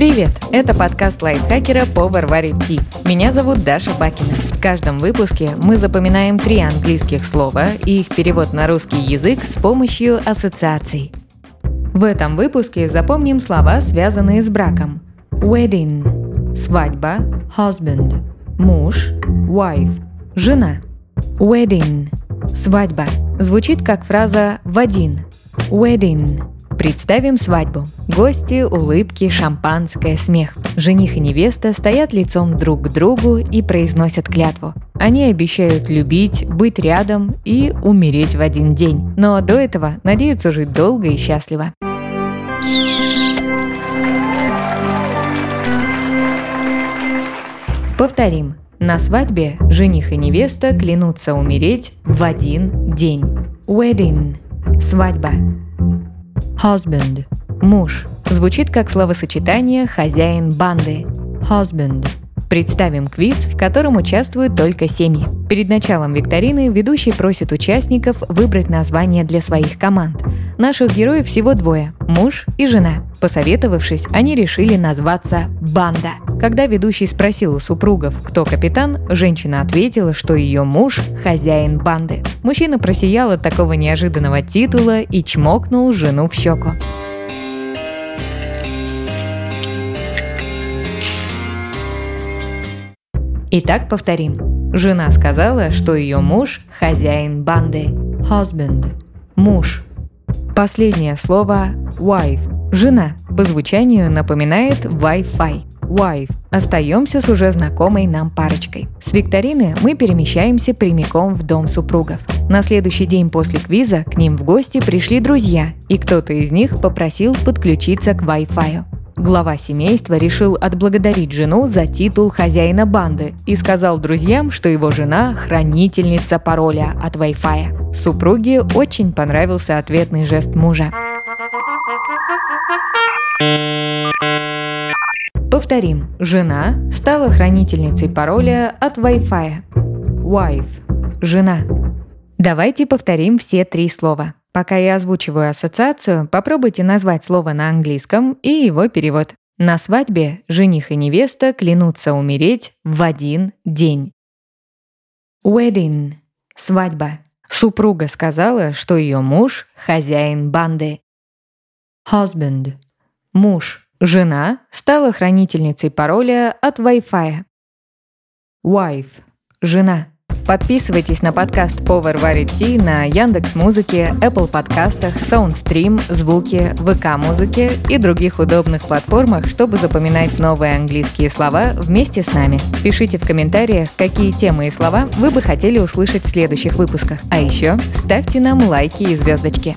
Привет! Это подкаст лайфхакера по Варваре Ти. Меня зовут Даша Бакина. В каждом выпуске мы запоминаем три английских слова и их перевод на русский язык с помощью ассоциаций. В этом выпуске запомним слова, связанные с браком. Wedding – свадьба, husband – муж, wife – жена. Wedding – свадьба звучит как фраза «в один». Wedding Представим свадьбу. Гости, улыбки, шампанское, смех. Жених и невеста стоят лицом друг к другу и произносят клятву. Они обещают любить, быть рядом и умереть в один день. Но до этого надеются жить долго и счастливо. Повторим. На свадьбе жених и невеста клянутся умереть в один день. Wedding – свадьба. Husband – муж. Звучит как словосочетание «хозяин банды». Husband. Представим квиз, в котором участвуют только семьи. Перед началом викторины ведущий просит участников выбрать название для своих команд. Наших героев всего двое – муж и жена. Посоветовавшись, они решили назваться «Банда». Когда ведущий спросил у супругов, кто капитан, женщина ответила, что ее муж – хозяин банды. Мужчина просиял от такого неожиданного титула и чмокнул жену в щеку. Итак, повторим. Жена сказала, что ее муж – хозяин банды. Husband – муж. Последнее слово – wife – жена. По звучанию напоминает Wi-Fi wife. Остаемся с уже знакомой нам парочкой. С викторины мы перемещаемся прямиком в дом супругов. На следующий день после квиза к ним в гости пришли друзья, и кто-то из них попросил подключиться к Wi-Fi. Глава семейства решил отблагодарить жену за титул хозяина банды и сказал друзьям, что его жена – хранительница пароля от Wi-Fi. Супруге очень понравился ответный жест мужа. Повторим. Жена стала хранительницей пароля от Wi-Fi. Wife. Жена. Давайте повторим все три слова. Пока я озвучиваю ассоциацию, попробуйте назвать слово на английском и его перевод. На свадьбе жених и невеста клянутся умереть в один день. Wedding – свадьба. Супруга сказала, что ее муж – хозяин банды. Husband – муж. Жена стала хранительницей пароля от Wi-Fi. Wife – жена. Подписывайтесь на подкаст Повар варит на Яндекс Музыке, Apple подкастах, Soundstream, Звуки, ВК Музыке и других удобных платформах, чтобы запоминать новые английские слова вместе с нами. Пишите в комментариях, какие темы и слова вы бы хотели услышать в следующих выпусках. А еще ставьте нам лайки и звездочки.